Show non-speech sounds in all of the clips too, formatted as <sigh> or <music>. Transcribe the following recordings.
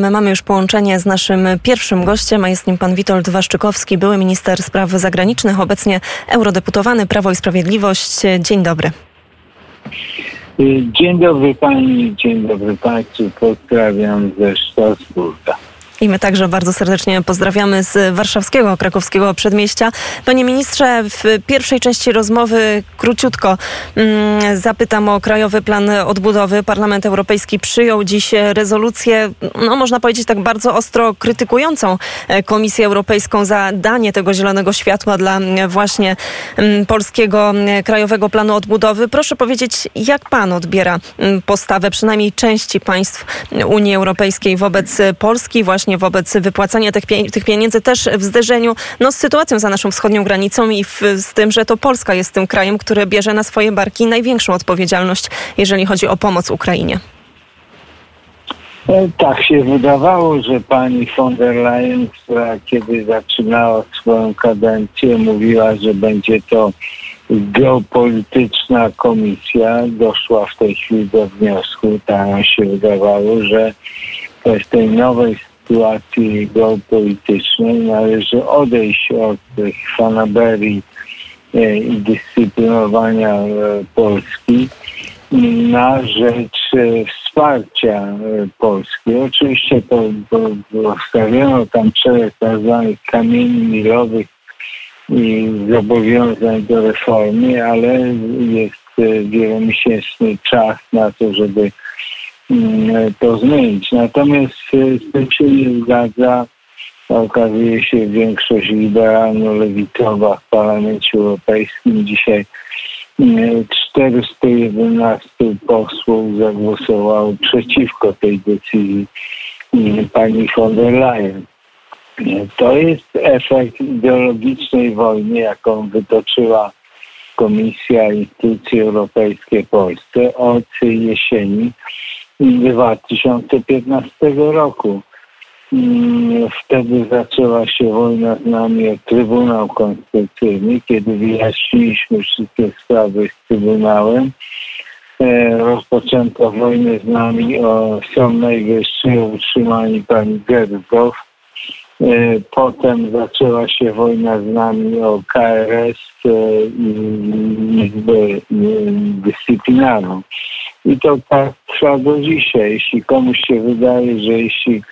My mamy już połączenie z naszym pierwszym gościem, a jest nim pan Witold Waszczykowski, były minister spraw zagranicznych, obecnie eurodeputowany Prawo i Sprawiedliwość. Dzień dobry. Dzień dobry pani, dzień dobry państwu. Pozdrawiam ze Strasburga. I my także bardzo serdecznie pozdrawiamy z warszawskiego, krakowskiego przedmieścia. Panie ministrze, w pierwszej części rozmowy króciutko mm, zapytam o Krajowy Plan Odbudowy. Parlament Europejski przyjął dziś rezolucję, no można powiedzieć tak bardzo ostro krytykującą e, Komisję Europejską za danie tego zielonego światła dla właśnie polskiego Krajowego Planu Odbudowy. Proszę powiedzieć, jak pan odbiera postawę przynajmniej części państw Unii Europejskiej wobec Polski właśnie wobec wypłacania tych, tych pieniędzy też w zderzeniu no, z sytuacją za naszą wschodnią granicą i w, z tym, że to Polska jest tym krajem, który bierze na swoje barki największą odpowiedzialność, jeżeli chodzi o pomoc Ukrainie. E, tak się wydawało, że pani von der Leyen, która kiedy zaczynała swoją kadencję, mówiła, że będzie to geopolityczna komisja, doszła w tej chwili do wniosku, tak się wydawało, że w tej nowej sytuacji geopolitycznej należy odejść od tych fanaberii e, i dyscyplinowania e, Polski na rzecz e, wsparcia Polski. Oczywiście to, postawiono tam szereg tzw. kamieni milowych i zobowiązań do reformy, ale jest wielomiesięczny czas na to, żeby to zmienić. Natomiast e, z tym się nie zgadza. Okazuje się większość liberalno-lewicowa w Parlamencie Europejskim. Dzisiaj 411 mm, posłów zagłosowało przeciwko tej decyzji mm, pani von der Leyen. To jest efekt ideologicznej wojny, jaką wytoczyła Komisja Instytucje Europejskie Polsce od jesieni 2015 roku. Mm, wtedy zaczęła się wojna z nami o Trybunał Konstytucyjny, kiedy wyjaśniliśmy wszystkie sprawy z Trybunałem. E, rozpoczęto wojnę z nami o Sąd Najwyższy, o utrzymaniu pani Gerzow. E, potem zaczęła się wojna z nami o KRS e, i Izbę Dyscyplinarną. I to tak trwa do dzisiaj. Jeśli komuś się wydaje, że jeśli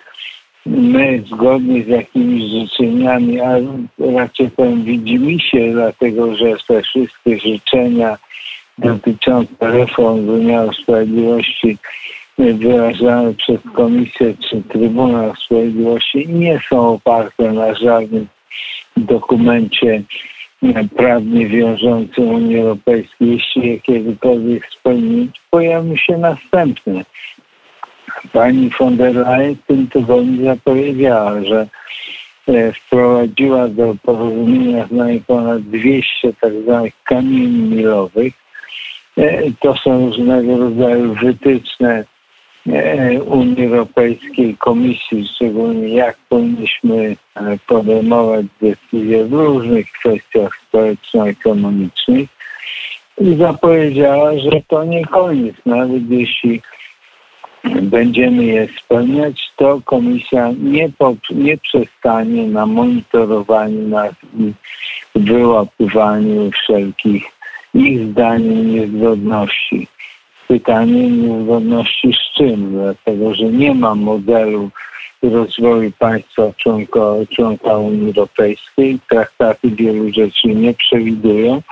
my zgodnie z jakimiś życzeniami, a raczej powiem widzimy się, dlatego że te wszystkie życzenia dotyczące reform wymiaru sprawiedliwości wyrażane przez Komisję czy Trybunał Sprawiedliwości nie są oparte na żadnym dokumencie prawnie wiążący Unii Europejskiej, jeśli je kiedykolwiek spełnić, pojawią się następne. Pani von der Leyen w tym tygodniu zapowiedziała, że e, wprowadziła do porozumienia z nami ponad 200 tak zwanych kamieni milowych. E, to są różnego rodzaju wytyczne Unii Europejskiej, Komisji, szczególnie jak powinniśmy e, podejmować decyzje w różnych kwestiach społeczno-ekonomicznych i zapowiedziała, że to nie koniec. Nawet jeśli będziemy je spełniać, to Komisja nie, nie przestanie na monitorowaniu nas i wyłapywaniu wszelkich ich zdaniem niezgodności pytanie niezgodności z czym, dlatego że nie ma modelu rozwoju państwa członka, członka Unii Europejskiej. Traktaty wielu rzeczy nie przewidują.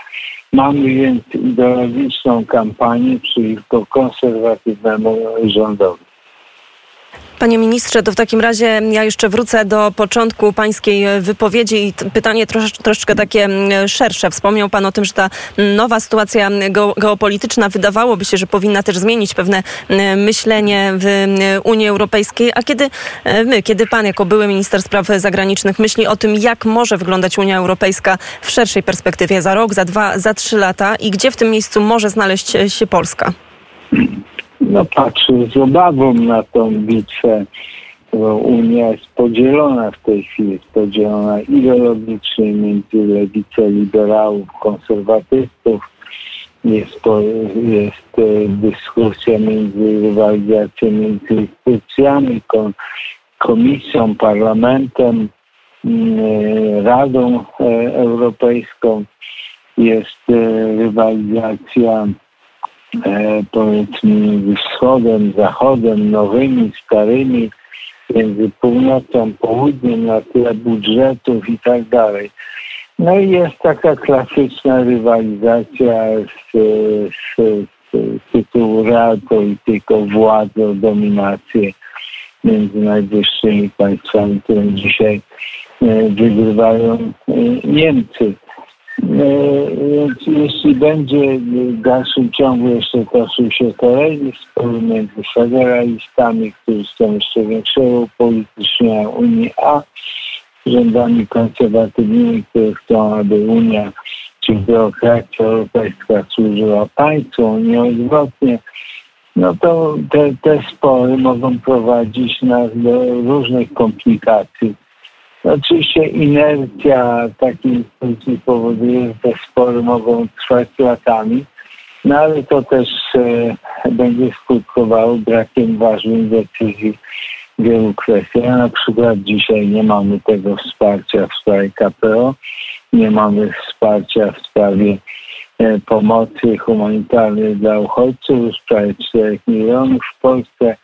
Mamy więc ideologiczną kampanię przeciwko konserwatywnemu rządowi. Panie ministrze, to w takim razie ja jeszcze wrócę do początku pańskiej wypowiedzi i pytanie trosz, troszeczkę takie mm, szersze. Wspomniał pan o tym, że ta nowa sytuacja geopolityczna wydawałoby się, że powinna też zmienić pewne mm, myślenie w mm, Unii Europejskiej. A kiedy e, my, kiedy pan jako były minister spraw zagranicznych myśli o tym, jak może wyglądać Unia Europejska w szerszej perspektywie za rok, za dwa, za trzy lata i gdzie w tym miejscu może znaleźć się Polska? No, patrzę z obawą na tą bitwę. Unia jest podzielona w tej chwili, jest podzielona ideologicznie między lewicą liberałów, konserwatystów. Jest, jest e, dyskusja między rywalizacją między instytucjami, Komisją, Parlamentem, Radą Europejską. Jest rywalizacja powiedzmy wschodem, zachodem, nowymi, starymi, między północą, południem na tle budżetów i tak dalej. No i jest taka klasyczna rywalizacja z, z, z tytułu realpolityk o władzę, o dominację między najwyższymi państwami, które dzisiaj e, wygrywają e, Niemcy. E, więc jeśli będzie w dalszym ciągu jeszcze toczył się kolejny spór między federalistami, którzy chcą jeszcze większego upolitycznienia Unii, a rządami konserwatywnymi, które chcą, aby Unia czy biurokracja europejska służyła państwu, nieodwrotnie, no to te, te spory mogą prowadzić nas do różnych komplikacji. Oczywiście inercja takiej instytucji powoduje, że te spory mogą trwać latami, no ale to też e, będzie skutkowało brakiem ważnych decyzji wielu kwestiach. Na przykład dzisiaj nie mamy tego wsparcia w sprawie KPO, nie mamy wsparcia w sprawie e, pomocy humanitarnej dla uchodźców, już prawie 4 milionów w Polsce.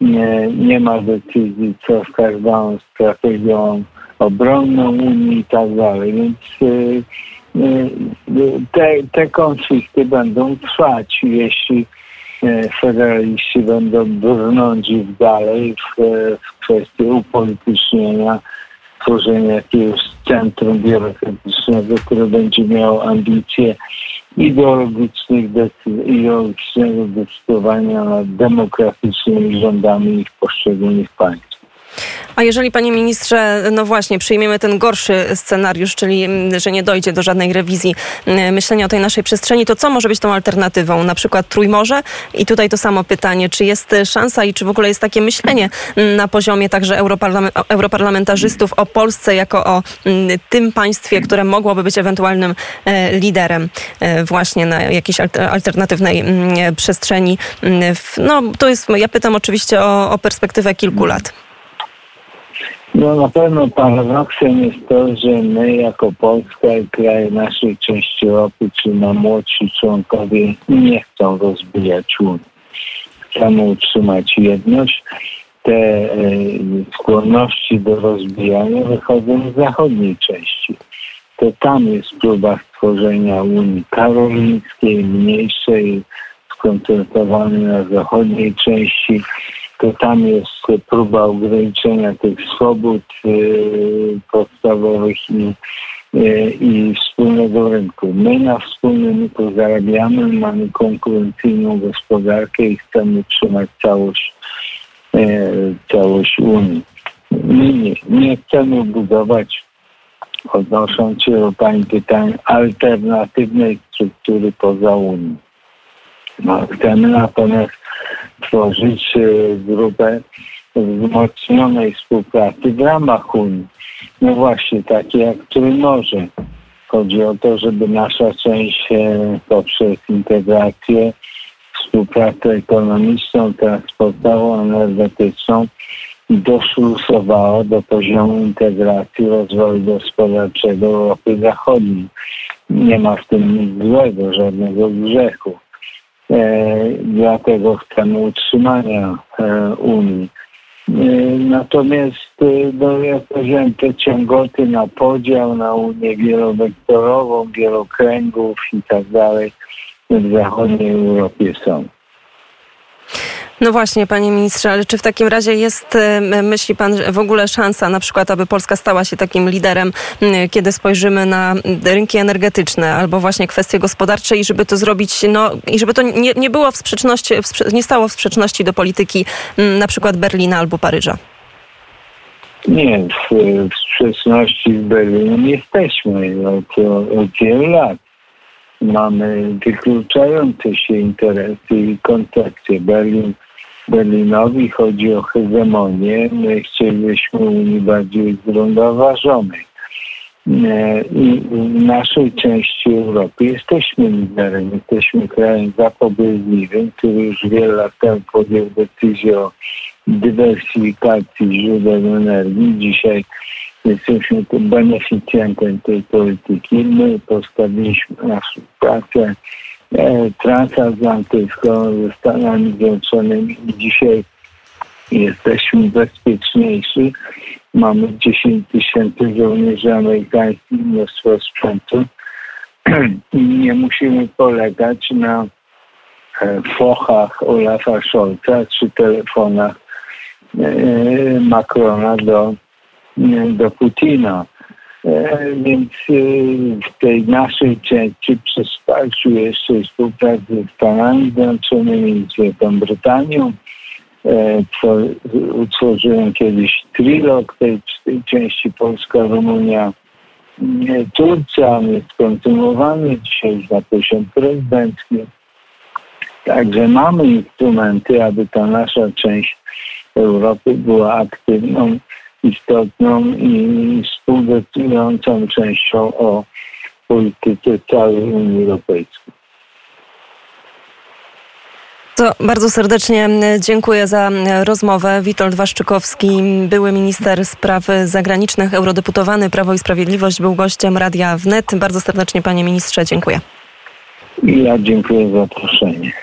Nie, nie ma decyzji, co z każdą strategią obronną Unii i tak dalej. Więc e, e, te, te konflikty będą trwać, jeśli E, federaliści będą brnąć dalej w, w kwestii upolitycznienia, tworzenia jakiegoś centrum biurokratycznego, które będzie miało ambicje ideologicznych, ideologicznego decydowania nad demokratycznymi rządami ich poszczególnych państw. A jeżeli, panie ministrze, no właśnie, przyjmiemy ten gorszy scenariusz, czyli mm, że nie dojdzie do żadnej rewizji mm, myślenia o tej naszej przestrzeni, to co może być tą alternatywą? Na przykład Trójmorze? I tutaj to samo pytanie, czy jest szansa i czy w ogóle jest takie myślenie mm, na poziomie także europarlamentarzystów o Polsce jako o tym państwie, które mogłoby być ewentualnym e, liderem e, właśnie na jakiejś alternatywnej przestrzeni? No to jest, ja pytam oczywiście o, o perspektywę kilku lat. No na pewno paradoksem jest to, że my jako Polska i kraje naszej części Europy, czy na młodsi członkowie nie chcą rozbijać Unii. Chcemy utrzymać jedność. Te e, skłonności do rozbijania wychodzą z zachodniej części. To tam jest próba stworzenia Unii karolińskiej, mniejszej, skoncentrowanej na zachodniej części to tam jest próba ograniczenia tych swobód y, podstawowych i, y, i wspólnego rynku. My na wspólnym rynku zarabiamy, mamy konkurencyjną gospodarkę i chcemy trzymać całość, y, całość Unii. My nie, nie chcemy budować, odnosząc się do Pani pytań, alternatywnej struktury poza Unią. No, chcemy natomiast tworzyć e, grupę wzmocnionej współpracy w ramach Unii. No właśnie, takie jak Trójmorze. Chodzi o to, żeby nasza część e, poprzez integrację, współpracę ekonomiczną, transportową, energetyczną doszlusowała do poziomu integracji rozwoju gospodarczego Europy Zachodniej. Nie ma w tym nic złego, żadnego grzechu. E, dlatego chcemy utrzymania e, Unii. E, natomiast no, powiedziałem, te ciągoty na podział, na Unię wielowektorową, wielokręgów i tak dalej w zachodniej Europie są. No właśnie, panie ministrze, ale czy w takim razie jest, e, myśli pan, w ogóle szansa na przykład, aby Polska stała się takim liderem, kiedy spojrzymy na rynki energetyczne albo właśnie kwestie gospodarcze i żeby to zrobić, no i żeby to nie, nie było w sprzeczności, nie stało w sprzeczności do polityki na przykład Berlina albo Paryża? Nie, w, w sprzeczności z Berlinem jesteśmy od, od wielu lat mamy wykluczające się interesy i koncepcje. Berlin Berlinowi chodzi o hegemonię. My chcielibyśmy Unii bardziej zrównoważonej. E, I w naszej części Europy jesteśmy liderem, jesteśmy krajem zapobieżliwym, który już wiele lat temu podjął decyzję o dywersyfikacji źródeł energii. Dzisiaj jesteśmy beneficjentem tej polityki. My postawiliśmy na współpracę e, transatlantycką ze Stanami Zjednoczonymi dzisiaj jesteśmy bezpieczniejsi. Mamy 10 tysięcy żołnierzy amerykańskich, mnóstwo sprzętu <clears throat> i nie musimy polegać na e, fochach Olafa Scholza czy telefonach e, Macrona do, do Putina. E, Więc w tej naszej części przy wsparciu jeszcze współpracy z Stanami Zjednoczonymi, z Wielką Brytanią, utworzyłem kiedyś trilog tej, tej części Polska-Rumunia. Turcja, on jest kontynuowany dzisiaj już na poziom prezydencki. Także mamy instrumenty, aby ta nasza część Europy była aktywną, istotną i współdecydującą częścią o polityce całej Unii Europejskiej. To bardzo serdecznie dziękuję za rozmowę. Witold Waszczykowski, były minister spraw zagranicznych, eurodeputowany Prawo i Sprawiedliwość, był gościem Radia Wnet. Bardzo serdecznie panie ministrze dziękuję. Ja dziękuję za zaproszenie.